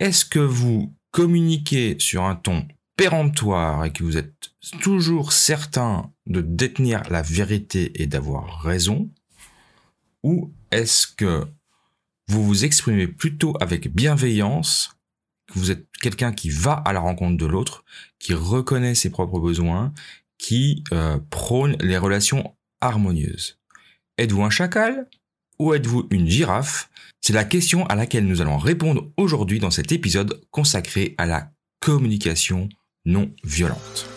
Est-ce que vous communiquez sur un ton péremptoire et que vous êtes toujours certain de détenir la vérité et d'avoir raison? Ou est-ce que vous vous exprimez plutôt avec bienveillance, que vous êtes quelqu'un qui va à la rencontre de l'autre, qui reconnaît ses propres besoins, qui euh, prône les relations harmonieuses? Êtes-vous un chacal? Ou êtes-vous une girafe? C'est la question à laquelle nous allons répondre aujourd'hui dans cet épisode consacré à la communication non violente.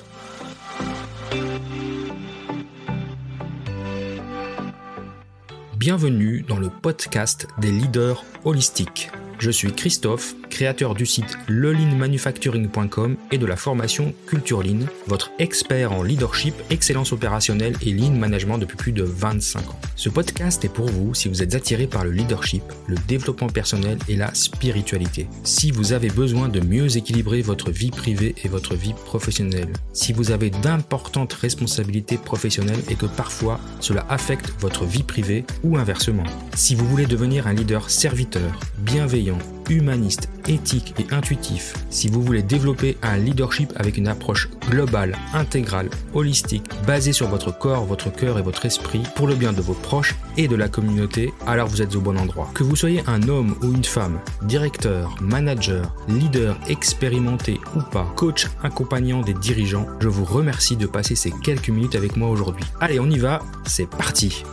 Bienvenue dans le podcast des leaders holistiques. Je suis Christophe, créateur du site lelinmanufacturing.com et de la formation Culture Lean, votre expert en leadership, excellence opérationnelle et lean management depuis plus de 25 ans. Ce podcast est pour vous si vous êtes attiré par le leadership, le développement personnel et la spiritualité. Si vous avez besoin de mieux équilibrer votre vie privée et votre vie professionnelle. Si vous avez d'importantes responsabilités professionnelles et que parfois cela affecte votre vie privée ou inversement. Si vous voulez devenir un leader serviteur, bienveillant, humaniste, éthique et intuitif, si vous voulez développer un leadership avec une approche globale, intégrale, holistique, basée sur votre corps, votre cœur et votre esprit, pour le bien de vos proches et de la communauté, alors vous êtes au bon endroit. Que vous soyez un homme ou une femme, directeur, manager, leader expérimenté ou pas, coach accompagnant des dirigeants, je vous remercie de passer ces quelques minutes avec moi aujourd'hui. Allez, on y va, c'est parti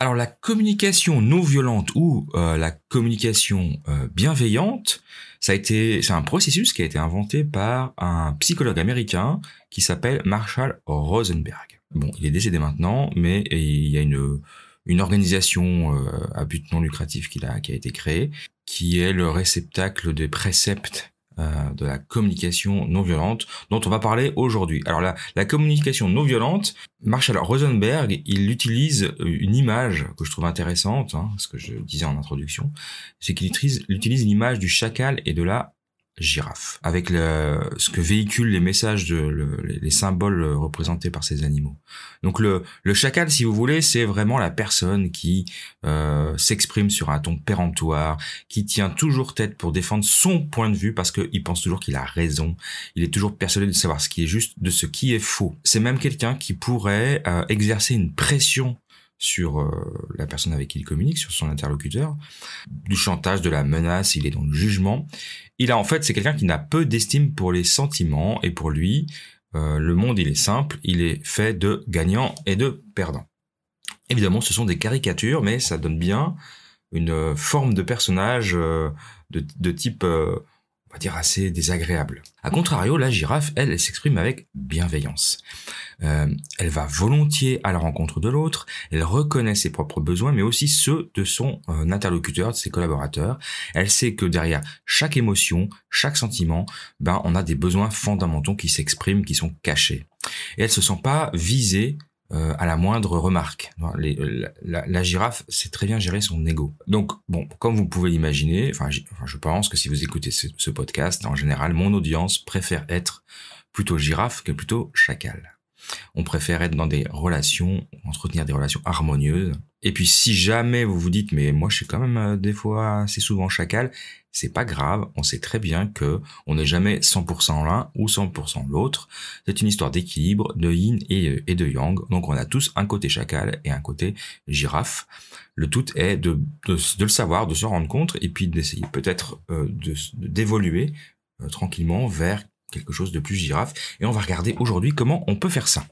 Alors la communication non violente ou euh, la communication euh, bienveillante, ça a été, c'est un processus qui a été inventé par un psychologue américain qui s'appelle Marshall Rosenberg. Bon, il est décédé maintenant, mais il y a une une organisation euh, à but non lucratif qui a, qui a été créée, qui est le réceptacle des préceptes euh, de la communication non violente dont on va parler aujourd'hui. Alors la, la communication non violente, Marshall Rosenberg, il utilise une image que je trouve intéressante, hein, ce que je disais en introduction, c'est qu'il utilise, utilise l'image du chacal et de la girafe, avec le, ce que véhiculent les messages, de, les symboles représentés par ces animaux. Donc le, le chacal, si vous voulez, c'est vraiment la personne qui euh, s'exprime sur un ton péremptoire, qui tient toujours tête pour défendre son point de vue parce qu'il pense toujours qu'il a raison. Il est toujours persuadé de savoir ce qui est juste, de ce qui est faux. C'est même quelqu'un qui pourrait euh, exercer une pression sur euh, la personne avec qui il communique, sur son interlocuteur, du chantage, de la menace, il est dans le jugement. Il a en fait, c'est quelqu'un qui n'a peu d'estime pour les sentiments et pour lui, euh, le monde il est simple, il est fait de gagnants et de perdants. Évidemment, ce sont des caricatures, mais ça donne bien une forme de personnage euh, de, de, type on va dire assez désagréable. A contrario, la girafe, elle, elle s'exprime avec bienveillance. Euh, elle va volontiers à la rencontre de l'autre, elle reconnaît ses propres besoins, mais aussi ceux de son euh, interlocuteur, de ses collaborateurs. Elle sait que derrière chaque émotion, chaque sentiment, ben, on a des besoins fondamentaux qui s'expriment, qui sont cachés. Et elle se sent pas visée euh, à la moindre remarque. la, girafe sait très bien gérer son ego. Donc, bon, comme vous pouvez l'imaginer, enfin, je pense que si vous écoutez ce, podcast, en général, mon audience préfère être plutôt girafe que plutôt chacal. On préfère être dans des relations, entretenir des relations harmonieuses. Et puis si jamais vous vous dites mais moi je suis quand même euh, des fois assez souvent chacal, c'est pas grave, on sait très bien que on n'est jamais 100% l'un ou 100% l'autre. C'est une histoire d'équilibre, de yin et, de yang. Donc on a tous un côté chacal et un côté girafe. Le tout est de, le savoir, de se rendre compte et puis d'essayer peut-être euh, d'évoluer euh, tranquillement vers quelque chose de plus girafe. Et on va regarder aujourd'hui comment on peut faire ça.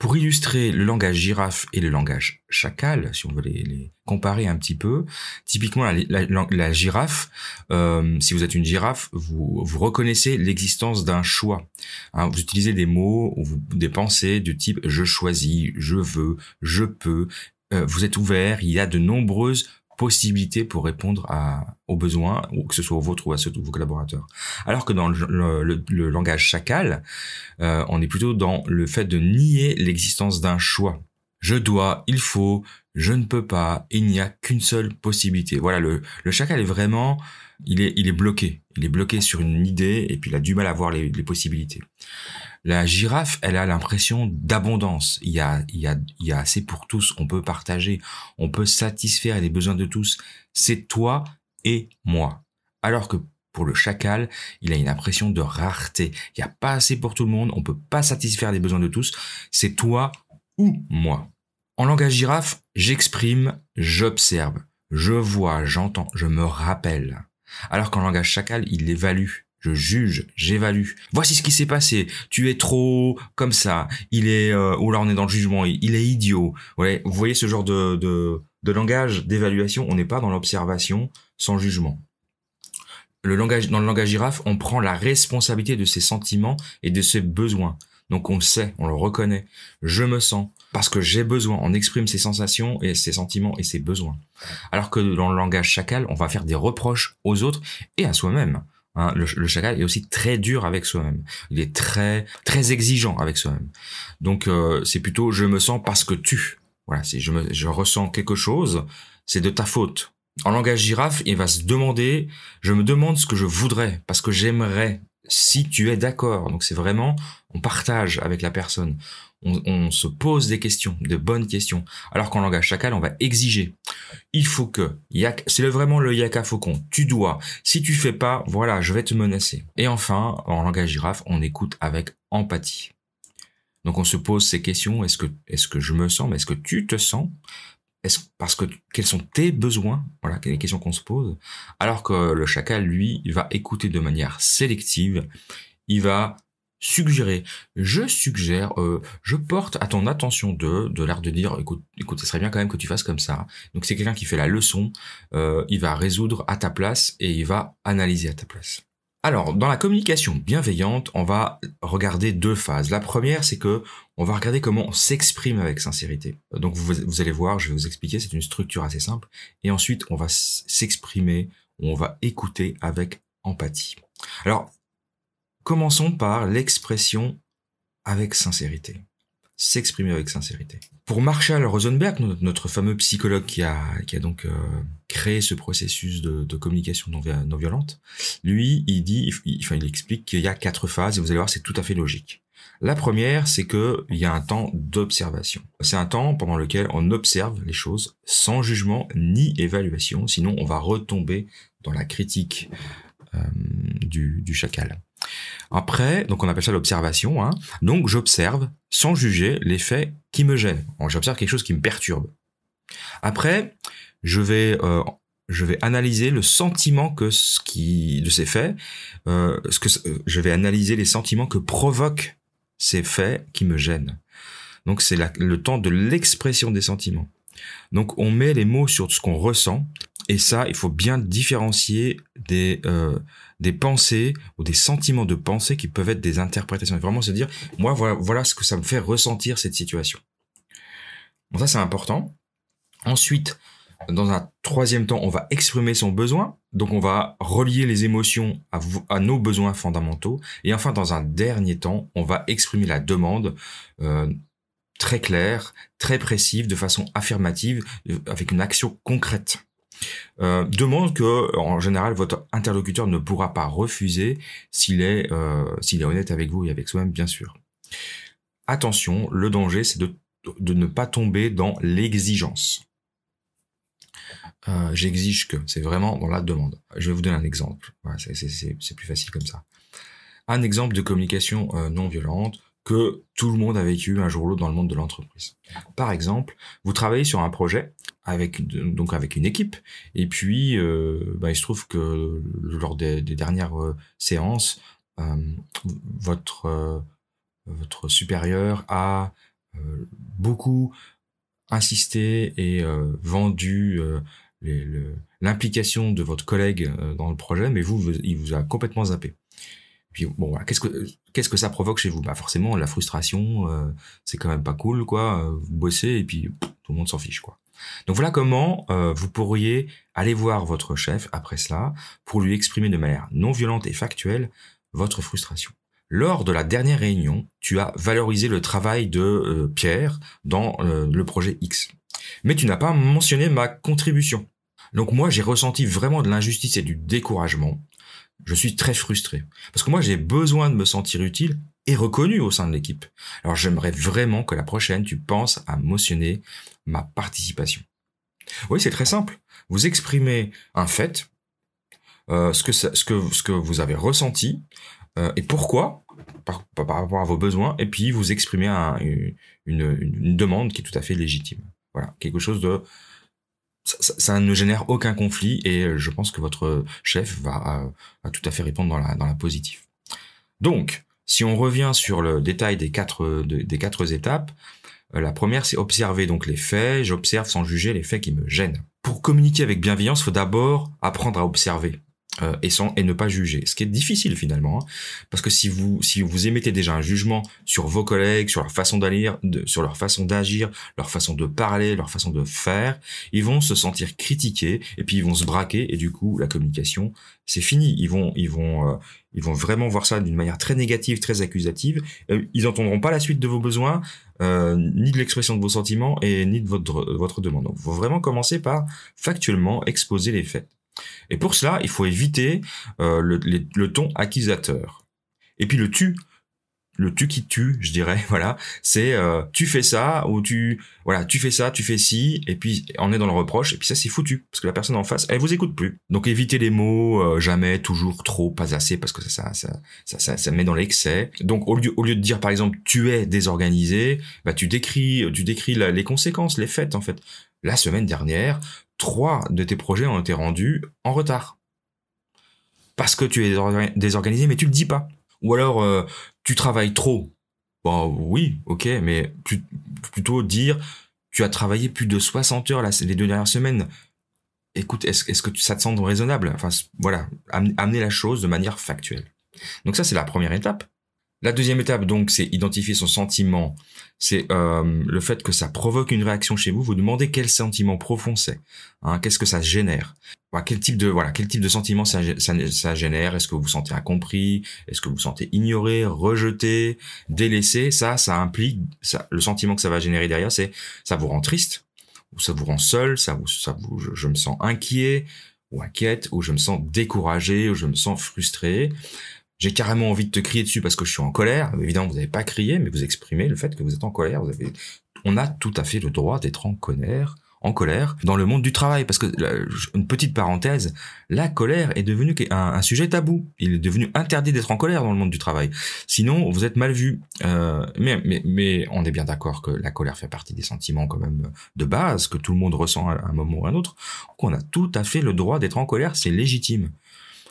Pour illustrer le langage girafe et le langage chacal, si on veut les, comparer un petit peu, typiquement la, girafe, euh, si vous êtes une girafe, vous, reconnaissez l'existence d'un choix. Hein, vous utilisez des mots des pensées du type je choisis, je veux, je peux. Euh, vous êtes ouvert, il y a de nombreuses possibilité pour répondre aux besoins, que ce soit aux vôtres ou à ceux de vos collaborateurs. Alors que dans le, langage chacal, euh, on est plutôt dans le fait de nier l'existence d'un choix. Je dois, il faut, je ne peux pas, il n'y a qu'une seule possibilité. Voilà, le, chacal est vraiment, il est, bloqué. Il est bloqué sur une idée et puis il a du mal à voir les possibilités. La girafe, elle a l'impression d'abondance. Il y a, il y a, il y a assez pour tous. On peut partager. On peut satisfaire les besoins de tous. C'est toi et moi. Alors que pour le chacal, il a une impression de rareté. Il n'y a pas assez pour tout le monde. On peut pas satisfaire les besoins de tous. C'est toi ou moi. En langage girafe, j'exprime, j'observe, je vois, j'entends, je me rappelle. Alors qu'en langage chacal, il évalue. Je juge, j'évalue. Voici ce qui s'est passé. Tu es trop comme ça. Il est, euh, ou là on est dans le jugement. Il est idiot. Vous voyez ce genre de, de, de langage d'évaluation? On n'est pas dans l'observation sans jugement. Le langage, dans le langage girafe, on prend la responsabilité de ses sentiments et de ses besoins. Donc on le sait, on le reconnaît. Je me sens parce que j'ai besoin. On exprime ses sensations et ses sentiments et ses besoins. Alors que dans le langage chacal, on va faire des reproches aux autres et à soi-même. Hein, le, chacal est aussi très dur avec soi-même. Il est très très exigeant avec soi-même. Donc euh, c'est plutôt je me sens parce que tu. Voilà, si je me je ressens quelque chose, c'est de ta faute. En langage girafe, il va se demander, je me demande ce que je voudrais parce que j'aimerais si tu es d'accord. Donc c'est vraiment, on partage avec la personne. On, se pose des questions, de bonnes questions. Alors qu'en langage chacal, on va exiger. Il faut que, c'est vraiment le yaka faucon. Tu dois. Si tu fais pas, voilà, je vais te menacer. Et enfin, en langage girafe, on écoute avec empathie. Donc on se pose ces questions. Est-ce que, est-ce que je me sens, est-ce que tu te sens? est-ce parce que quels sont tes besoins? Voilà, les questions qu'on se pose. Alors que le chacal, lui, va écouter de manière sélective. Il va suggérer. Je suggère, euh, je porte à ton attention de, de l'air de dire, écoute, écoute, ce serait bien quand même que tu fasses comme ça. Donc c'est quelqu'un qui fait la leçon. Euh, il va résoudre à ta place et il va analyser à ta place. Alors, dans la communication bienveillante, on va regarder deux phases. La première, c'est que on va regarder comment on s'exprime avec sincérité. Donc, vous, allez voir, je vais vous expliquer, c'est une structure assez simple. Et ensuite, on va s'exprimer, on va écouter avec empathie. Alors, commençons par l'expression avec sincérité s'exprimer avec sincérité. Pour Marshall Rosenberg, notre, fameux psychologue qui a, qui a donc euh, créé ce processus de, communication non, violente, lui, il dit, enfin, il explique qu'il y a quatre phases et vous allez voir, c'est tout à fait logique. La première, c'est que il y a un temps d'observation. C'est un temps pendant lequel on observe les choses sans jugement ni évaluation, sinon on va retomber dans la critique du, du chacal. Après, donc on appelle ça l'observation. Hein. Donc j'observe sans juger les faits qui me gênent. J'observe quelque chose qui me perturbe. Après, je vais euh, je vais analyser le sentiment que ce qui de ces faits, euh, ce que je vais analyser les sentiments que provoquent ces faits qui me gênent. Donc c'est le temps de l'expression des sentiments. Donc on met les mots sur ce qu'on ressent et ça, il faut bien différencier des euh, des pensées ou des sentiments de pensée qui peuvent être des interprétations. Et vraiment se dire, moi, voilà, ce que ça me fait ressentir cette situation. Ça, c'est important. Ensuite, dans un troisième temps, on va exprimer son besoin. Donc, on va relier les émotions à, à nos besoins fondamentaux. Et enfin, dans un dernier temps, on va exprimer la demande euh, très claire, très précise, de façon affirmative, euh, avec une action concrète. Euh, demande que, en général, votre interlocuteur ne pourra pas refuser s'il est, euh, s'il est honnête avec vous et avec soi-même, bien sûr. Attention, le danger, c'est de, de ne pas tomber dans l'exigence. Euh, J'exige que, c'est vraiment dans la demande. Je vais vous donner un exemple. Voilà, c'est plus facile comme ça. Un exemple de communication euh, non violente que tout le monde a vécu un jour ou l'autre dans le monde de l'entreprise. Par exemple, vous travaillez sur un projet avec donc avec une équipe et puis euh, bah, il se trouve que lors des, dernières euh, séances, euh, votre votre supérieur a beaucoup insisté et vendu l'implication de votre collègue dans le projet, mais vous, il vous a complètement zappé. Puis bon, qu'est-ce que qu'est-ce que ça provoque chez vous? Bah forcément la frustration, euh, c'est quand même pas cool, quoi. Euh, vous bossez et puis tout le monde s'en fiche, quoi. Donc voilà comment euh, vous pourriez aller voir votre chef après cela pour lui exprimer de manière non violente et factuelle votre frustration. Lors de la dernière réunion, tu as valorisé le travail de Pierre dans le projet X. Mais tu n'as pas mentionné ma contribution. Donc moi, j'ai ressenti vraiment de l'injustice et du découragement Je suis très frustré. Parce que moi, j'ai besoin de me sentir utile et reconnu au sein de l'équipe. Alors j'aimerais vraiment que la prochaine, tu penses à motionner ma participation. Oui, c'est très simple. Vous exprimez un fait, euh, ce, que ce, que, ce que vous avez ressenti, euh, et pourquoi, par, par, rapport à vos besoins, et puis vous exprimez un, une, une, demande qui est tout à fait légitime. Voilà, quelque chose de... Ça, ne génère aucun conflit, et je pense que votre chef va, euh, tout à fait répondre dans la, positive. Donc, si on revient sur le détail des quatre, quatre étapes, euh, la première, c'est observer donc les faits. J'observe sans juger les faits qui me gênent. Pour communiquer avec bienveillance, il faut d'abord apprendre à observer. Euh, et sans et ne pas juger, ce qui est difficile finalement, hein. parce que si vous si vous émettez déjà un jugement sur vos collègues, sur leur façon d'agir, sur leur façon d'agir, leur façon de parler, leur façon de faire, ils vont se sentir critiqués et puis ils vont se braquer et du coup la communication c'est fini. Ils vont ils vont euh, ils vont vraiment voir ça d'une manière très négative, très accusative. Euh, ils entendront pas la suite de vos besoins, ni de l'expression de vos sentiments et ni de votre votre demande. Donc, faut vraiment commencer par factuellement exposer les faits. Et pour cela, il faut éviter euh, le, ton accusateur. Et puis le tu, le tu qui tue, je dirais, voilà, c'est euh, tu fais ça ou tu voilà, tu fais ça, tu fais ci, et puis on est dans le reproche, et puis ça c'est foutu parce que la personne en face, elle vous écoute plus. Donc évitez les mots euh, jamais, toujours, trop, pas assez, parce que ça ça ça ça, ça, met dans l'excès. Donc au lieu au lieu de dire par exemple tu es désorganisé, bah tu décris tu décris les conséquences, les faits en fait. La semaine dernière, trois de tes projets ont été rendus en retard. Parce que tu es désorganisé, mais tu le dis pas. Ou alors, euh, tu travailles trop. Bon, oui, ok, mais plutôt dire, tu as travaillé plus de 60 heures les deux dernières semaines. Écoute, est-ce que ça te semble raisonnable? Enfin, voilà, amener la chose de manière factuelle. Donc ça, c'est la première étape. La deuxième étape, donc, c'est identifier son sentiment. C'est euh, le fait que ça provoque une réaction chez vous. Vous demandez quel sentiment profond c'est. Hein, Qu'est-ce que ça génère Quel type de voilà, quel type de sentiment ça, ça, génère Est-ce que vous vous sentez incompris? Est-ce que vous vous sentez ignoré, rejeté, délaissé? Ça, ça implique ça, le sentiment que ça va générer derrière, c'est ça vous rend triste, ou ça vous rend seul, ça vous, ça vous, je, je me sens inquiet ou inquiète, ou je me sens découragé, ou je me sens frustré? J'ai carrément envie de te crier dessus parce que je suis en colère. Évidemment, vous n'avez pas crié, mais vous exprimez le fait que vous êtes en colère. Vous avez, on a tout à fait le droit d'être en colère, en colère dans le monde du travail. Parce que une petite parenthèse, la colère est devenue un, sujet tabou. Il est devenu interdit d'être en colère dans le monde du travail. Sinon, vous êtes mal vu. Euh, mais, mais, mais on est bien d'accord que la colère fait partie des sentiments quand même de base que tout le monde ressent à un moment ou à un autre. Donc on a tout à fait le droit d'être en colère. C'est légitime.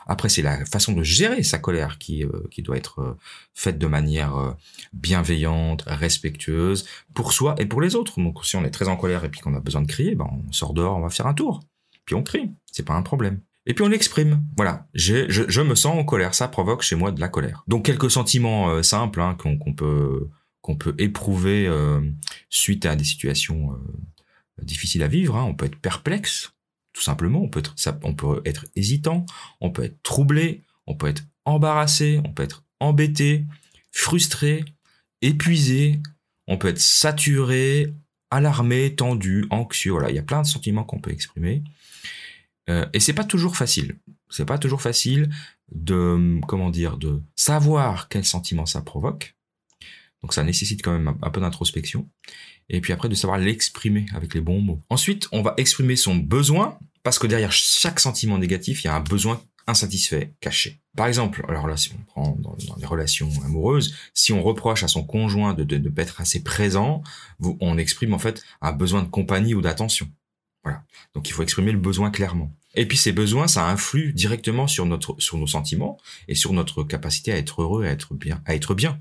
Après, c'est la façon de gérer sa colère qui, euh, qui doit être euh, faite de manière euh, bienveillante, respectueuse, pour soi et pour les autres. Donc, si on est très en colère et puis qu'on a besoin de crier, ben, on sort dehors, on va faire un tour. Puis on crie. C'est pas un problème. Et puis on l'exprime. Voilà, je, je, me sens en colère. Ça provoque chez moi de la colère. Donc quelques sentiments simples hein, qu'on peut peut éprouver suite à des situations difficiles à vivre. Hein. On peut être perplexe, tout simplement, on peut être, hésitant, on peut être troublé, on peut être embarrassé, on peut être embêté, frustré, épuisé, on peut être saturé, alarmé, tendu, anxieux. Voilà, il y a plein de sentiments qu'on peut exprimer. Euh, et c'est pas toujours facile. C'est pas toujours facile de, comment dire, de savoir quel sentiment ça provoque. Donc ça nécessite quand même un peu d'introspection et puis après de savoir l'exprimer avec les bons mots. Ensuite, on va exprimer son besoin, parce que derrière chaque sentiment négatif, il y a un besoin insatisfait, caché. Par exemple, alors là, si on prend dans, les relations amoureuses, si on reproche à son conjoint de ne pas être assez présent, on exprime en fait un besoin de compagnie ou d'attention. Voilà. Donc il faut exprimer le besoin clairement. Et puis ces besoins, ça influe directement sur notre, nos sentiments et sur notre capacité à être heureux, à être à être bien.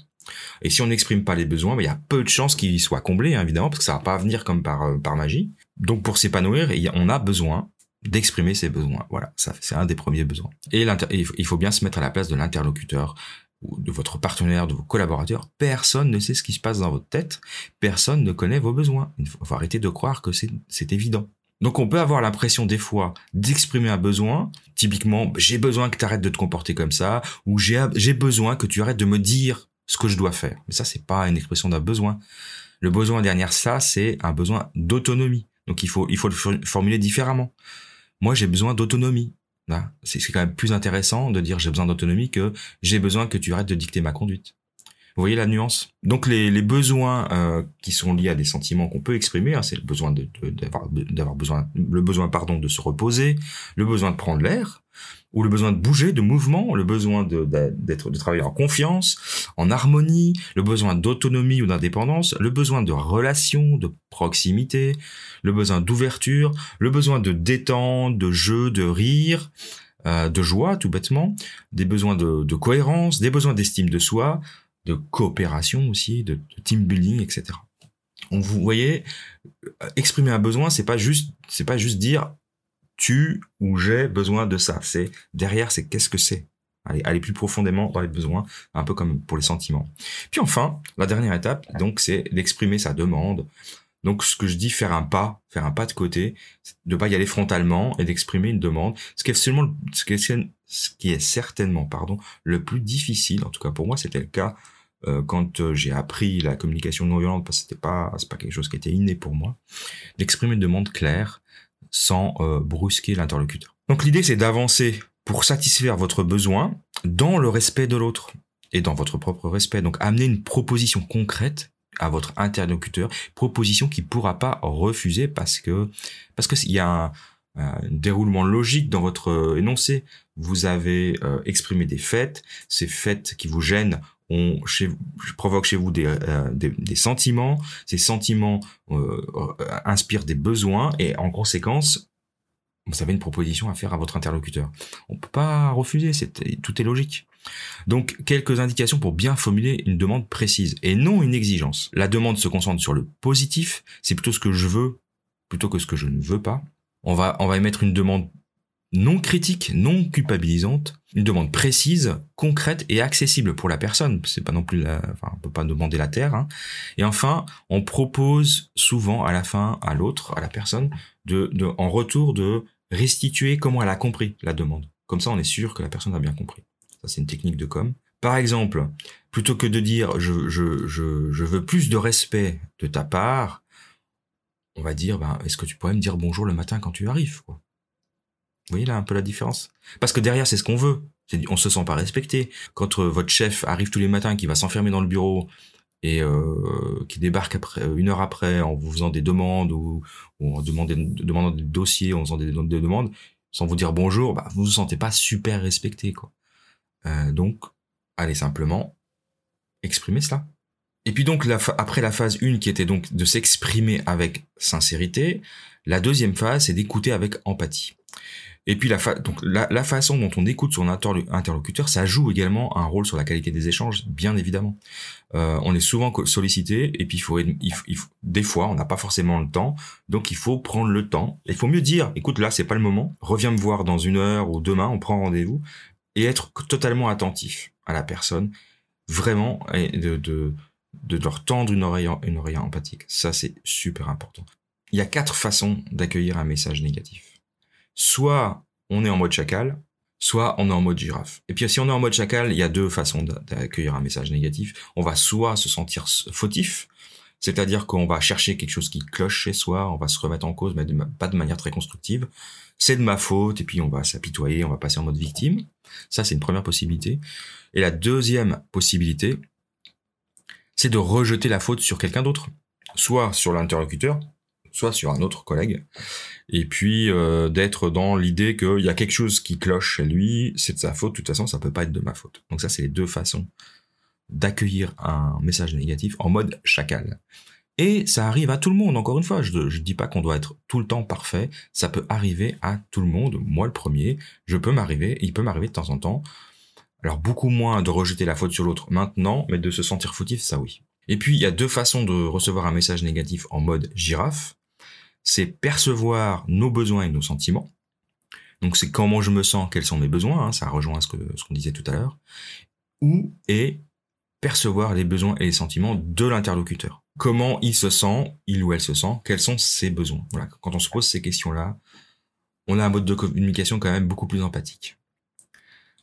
Et si on n'exprime pas les besoins, bah, il y a peu de chances qu'ils soient comblés, hein, évidemment, parce que ça va pas venir comme par, euh, magie. Donc pour s'épanouir, on a besoin d'exprimer ses besoins. Voilà, c'est un des premiers besoins. Et il faut bien se mettre à la place de l'interlocuteur de votre partenaire, de vos collaborateurs. Personne ne sait ce qui se passe dans votre tête. Personne ne connaît vos besoins. Il faut arrêter de croire que c'est évident. Donc on peut avoir l'impression des fois d'exprimer un besoin, typiquement j'ai besoin que tu arrêtes de te comporter comme ça, ou j'ai besoin que tu arrêtes de me dire ce que je dois faire. Mais ça, c'est pas une expression d'un besoin. Le besoin derrière ça, c'est un besoin d'autonomie. Donc il faut, il faut le formuler différemment. Moi, j'ai besoin d'autonomie. C'est quand même plus intéressant de dire j'ai besoin d'autonomie que j'ai besoin que tu arrêtes de dicter ma conduite. Vous voyez la nuance? Donc les, les besoins euh, qui sont liés à des sentiments qu'on peut exprimer, hein, c'est le besoin de, d'avoir, besoin, le besoin pardon de se reposer, le besoin de prendre l'air, ou le besoin de bouger, de mouvement, le besoin de, d'être, de travailler en confiance, en harmonie, le besoin d'autonomie ou d'indépendance, le besoin de relation, de proximité, le besoin d'ouverture, le besoin de détente, de jeu, de rire, euh, de joie tout bêtement, des besoins de, de cohérence, des besoins d'estime de soi, de coopération aussi, de, team building, etc. Donc vous voyez, exprimer un besoin, c'est pas juste, c'est pas juste dire tu ou j'ai besoin de ça. C'est derrière, c'est qu'est-ce que c'est? Aller, aller plus profondément dans les besoins, un peu comme pour les sentiments. Puis enfin, la dernière étape, donc, c'est d'exprimer sa demande. Donc, ce que je dis, faire un pas, faire un pas de côté, de pas y aller frontalement et d'exprimer une demande. Ce qui est certainement, pardon, le plus difficile. En tout cas, pour moi, c'était le cas euh, quand euh, j'ai appris la communication non violente, parce que c'était pas, c'est pas quelque chose qui était inné pour moi, d'exprimer une demande claire sans euh, brusquer l'interlocuteur. Donc l'idée, c'est d'avancer pour satisfaire votre besoin dans le respect de l'autre et dans votre propre respect. Donc amener une proposition concrète à votre interlocuteur, proposition qui pourra pas refuser parce que parce que il y a un, déroulement logique dans votre énoncé. Vous avez exprimé des faits, ces faits qui vous gênent on chez, chez vous des, euh, des, sentiments, ces sentiments euh, euh, inspirent des besoins et en conséquence, vous avez une proposition à faire à votre interlocuteur. On peut pas refuser, c'est, tout est logique. Donc, quelques indications pour bien formuler une demande précise et non une exigence. La demande se concentre sur le positif, c'est plutôt ce que je veux plutôt que ce que je ne veux pas. On va, on va émettre une demande non critique, non culpabilisante, une demande précise, concrète et accessible pour la personne. C'est pas non plus peut pas demander la terre. Hein. Et enfin, on propose souvent à la fin à l'autre, à la personne, de, de, en retour de restituer comment elle a compris la demande. Comme ça, on est sûr que la personne a bien compris. C'est une technique de com. Par exemple, plutôt que de dire je, je, veux plus de respect de ta part, on va dire ben, est-ce que tu pourrais me dire bonjour le matin quand tu arrives vous voyez là un peu la différence? Parce que derrière, c'est ce qu'on veut. On se sent pas respecté. Quand euh, votre chef arrive tous les matins, qui va s'enfermer dans le bureau et euh, qui débarque euh, une heure après en vous faisant des demandes ou, en demandant, des dossiers, en faisant des, demandes, sans vous dire bonjour, bah, vous vous sentez pas super respecté. Euh, donc, allez simplement exprimer cela. Et puis donc, après la phase 1 qui était donc de s'exprimer avec sincérité, la deuxième phase, c'est d'écouter avec empathie. Et puis la, donc la, façon dont on écoute son interlocuteur, ça joue également un rôle sur la qualité des échanges, bien évidemment. Euh, on est souvent sollicité et puis des fois on n'a pas forcément le temps, donc il faut prendre le temps. Il faut mieux dire, écoute là c'est pas le moment, reviens me voir dans une heure ou demain, on prend rendez-vous et être totalement attentif à la personne, vraiment et de, de, de leur tendre une oreille, une oreille empathique. Ça c'est super important. Il y a quatre façons d'accueillir un message négatif soit on est en mode chacal, soit on est en mode girafe. Et puis si on est en mode chacal, il y a deux façons d'accueillir un message négatif. On va soit se sentir fautif, c'est-à-dire qu'on va chercher quelque chose qui cloche chez soi, on va se remettre en cause, mais pas de manière très constructive. C'est de ma faute, et puis on va s'apitoyer, on va passer en mode victime. Ça, c'est une première possibilité. Et la deuxième possibilité, c'est de rejeter la faute sur quelqu'un d'autre, soit sur l'interlocuteur, soit sur un autre collègue, et puis euh, d'être dans l'idée qu'il y a quelque chose qui cloche chez lui, c'est de sa faute, de toute façon ça peut pas être de ma faute. Donc ça c'est les deux façons d'accueillir un message négatif en mode chacal. Et ça arrive à tout le monde, encore une fois, je ne dis pas qu'on doit être tout le temps parfait, ça peut arriver à tout le monde, moi le premier, je peux m'arriver, il peut m'arriver de temps en temps, alors beaucoup moins de rejeter la faute sur l'autre maintenant, mais de se sentir fautif, ça oui. Et puis il y a deux façons de recevoir un message négatif en mode girafe. C'est percevoir nos besoins et nos sentiments. Donc c'est comment je me sens, quels sont mes besoins, hein, ça rejoint ce ce qu'on disait tout à l'heure, ou et percevoir les besoins et les sentiments de l'interlocuteur. Comment il se sent, il ou elle se sent, quels sont ses besoins. Voilà, quand on se pose ces questions-là, on a un mode de communication quand même beaucoup plus empathique.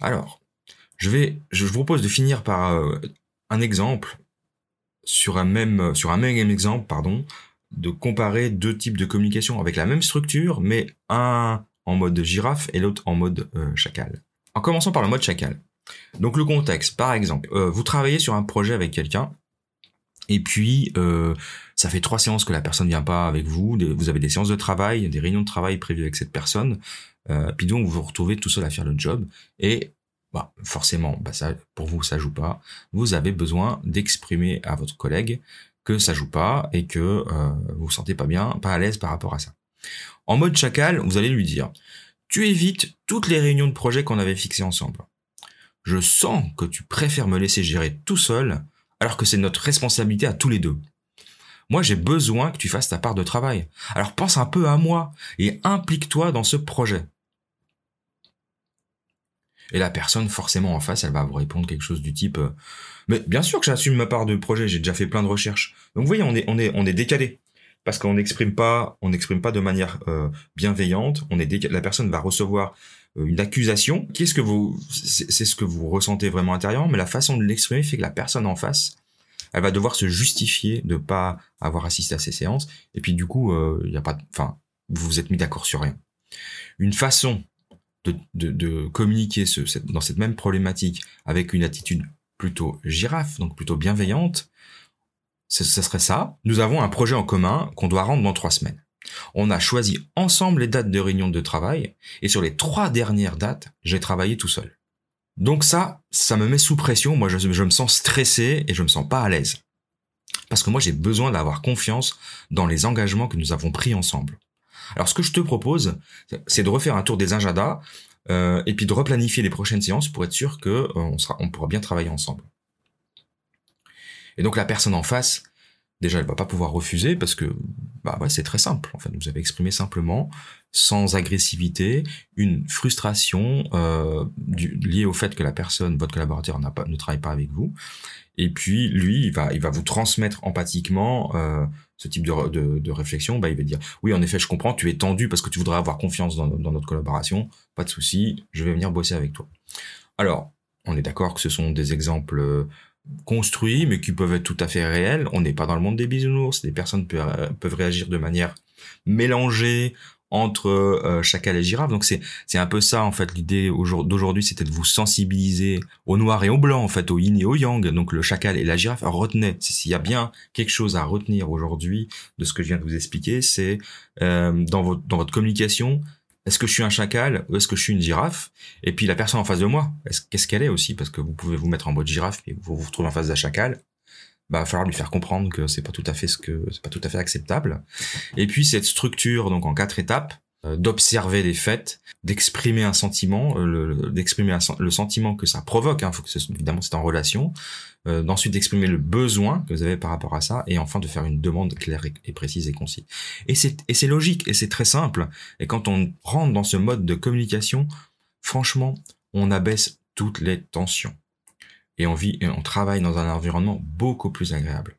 Alors, je vais, je vous propose de finir par euh, un exemple sur un même, sur un même exemple, pardon, de comparer deux types de communication avec la même structure, mais un en mode girafe et l'autre en mode euh, chacal. En commençant par le mode chacal. Donc le contexte, par exemple, euh, vous travaillez sur un projet avec quelqu'un, et puis euh, ça fait trois séances que la personne vient pas avec vous, vous avez des séances de travail, des réunions de travail prévues avec cette personne, euh, puis donc vous vous retrouvez tout seul à faire le job, et bah, forcément, bah, pour vous ça joue pas, vous avez besoin d'exprimer à votre collègue que ça joue pas et que euh, vous vous sentez pas bien, pas à l'aise par rapport à ça. En mode chacal, vous allez lui dire, tu évites toutes les réunions de projet qu'on avait fixées ensemble je sens que tu préfères me laisser gérer tout seul, alors que c'est notre responsabilité à tous les deux. Moi, j'ai besoin que tu fasses ta part de travail. Alors pense un peu à moi et implique-toi dans ce projet. Et la personne, forcément en face, elle va vous répondre quelque chose du type euh, Mais bien sûr que j'assume ma part de projet, j'ai déjà fait plein de recherches. Donc vous voyez, on est, on est, décalé. Parce qu'on n'exprime pas, pas de manière euh, bienveillante. On est La personne va recevoir une accusation. Qu'est-ce que vous, c'est ce que vous ressentez vraiment intérieurement, mais la façon de l'exprimer fait que la personne en face, elle va devoir se justifier de pas avoir assisté à ces séances. Et puis du coup, il euh, y a pas, enfin, vous vous êtes mis d'accord sur rien. Une façon de, de, de communiquer ce, dans cette même problématique avec une attitude plutôt girafe, donc plutôt bienveillante, ce serait ça. Nous avons un projet en commun qu'on doit rendre dans trois semaines. On a choisi ensemble les dates de réunion de travail, et sur les trois dernières dates, j'ai travaillé tout seul. Donc ça, ça me met sous pression, moi je, me sens stressé et je me sens pas à l'aise. Parce que moi j'ai besoin d'avoir confiance dans les engagements que nous avons pris ensemble. Alors ce que je te propose, c'est de refaire un tour des agendas euh, et puis de replanifier les prochaines séances pour être sûr que euh, on, pourra bien travailler ensemble. Et donc la personne en face, déjà elle va pas pouvoir refuser parce que bah ouais, c'est très simple en fait. Vous avez exprimé simplement sans agressivité une frustration euh, liée au fait que la personne votre collaborateur n'a pas ne travaille pas avec vous. Et puis lui il va il va vous transmettre empathiquement euh, ce type de, de, de, réflexion. Bah il va dire oui en effet je comprends tu es tendu parce que tu voudrais avoir confiance dans, dans notre collaboration. Pas de souci je vais venir bosser avec toi. Alors on est d'accord que ce sont des exemples construits, mais qui peuvent être tout à fait réels. On n'est pas dans le monde des bisounours. Des personnes peuvent, peuvent réagir de manière mélangée entre euh, chacal et girafe. Donc c'est c'est un peu ça en fait l'idée d'aujourd'hui, c'était de vous sensibiliser au noir et au blanc en fait, au yin et au yang. Donc le chacal et la girafe. retenez, s'il y a bien quelque chose à retenir aujourd'hui de ce que je viens de vous expliquer, c'est euh, dans votre dans votre communication, est-ce que je suis un chacal ou est-ce que je suis une girafe? Et puis la personne en face de moi, qu'est-ce qu'elle est aussi? Parce que vous pouvez vous mettre en mode girafe et vous vous retrouvez en face d'un chacal. Bah, va falloir lui faire comprendre que c'est pas tout à fait ce que c'est pas tout à fait acceptable. Et puis cette structure donc en quatre étapes, d'observer les faits, d'exprimer un sentiment, euh, d'exprimer le sentiment que ça provoque. Hein, évidemment c'est en relation. Euh, d'ensuite d'exprimer le besoin que vous avez par rapport à ça, et enfin de faire une demande claire et, précise et concise. Et c'est et c'est logique et c'est très simple. Et quand on rentre dans ce mode de communication, franchement, on abaisse toutes les tensions et on vit et on travaille dans un environnement beaucoup plus agréable.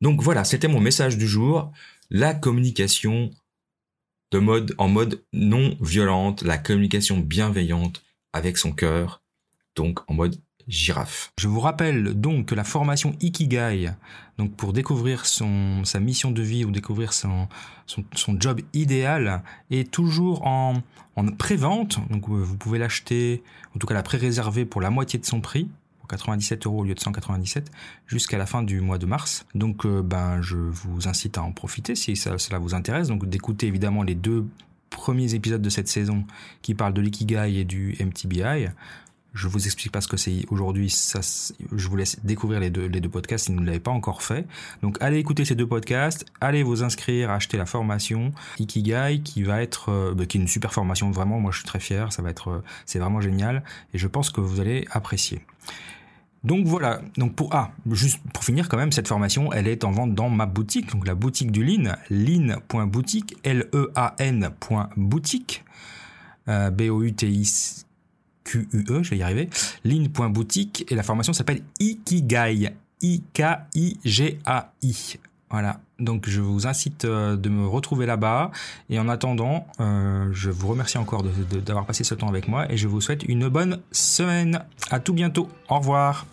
Donc voilà, c'était mon message du jour. La communication de mode, en mode non violente, la communication bienveillante avec son cœur, donc en mode girafe. Je vous rappelle donc que la formation Ikigai, donc pour découvrir son, sa mission de vie ou découvrir son, son, job idéal, est toujours en, en pré-vente. Donc vous pouvez l'acheter, en tout cas la pré-réserver pour la moitié de son prix. 97 euros au lieu de 197 jusqu'à la fin du mois de mars. Donc euh, ben je vous incite à en profiter si cela vous intéresse. Donc d'écouter évidemment les deux premiers épisodes de cette saison qui parlent de l'ikigai et du MTBI. Je vous explique pas ce que c'est aujourd'hui. Ça, je vous laisse découvrir les deux, podcasts si vous ne l'avez pas encore fait. Donc allez écouter ces deux podcasts, allez vous inscrire, acheter la formation Ikigai qui va être, euh, bah, qui est une super formation vraiment. Moi je suis très fier. Ça va être, euh, c'est vraiment génial et je pense que vous allez apprécier. Donc voilà, donc pour ah, juste pour finir quand même, cette formation, elle est en vente dans ma boutique, donc la boutique du Lean, lean.boutique, L-E-A-N.boutique, euh, B-O-U-T-I-Q-U-E, je vais y arriver, lean.boutique, et la formation s'appelle Ikigai, I-K-I-G-A-I. Voilà, donc je vous incite euh, de me retrouver là-bas, et en attendant, euh, je vous remercie encore d'avoir passé ce temps avec moi, et je vous souhaite une bonne semaine. À tout bientôt, au revoir.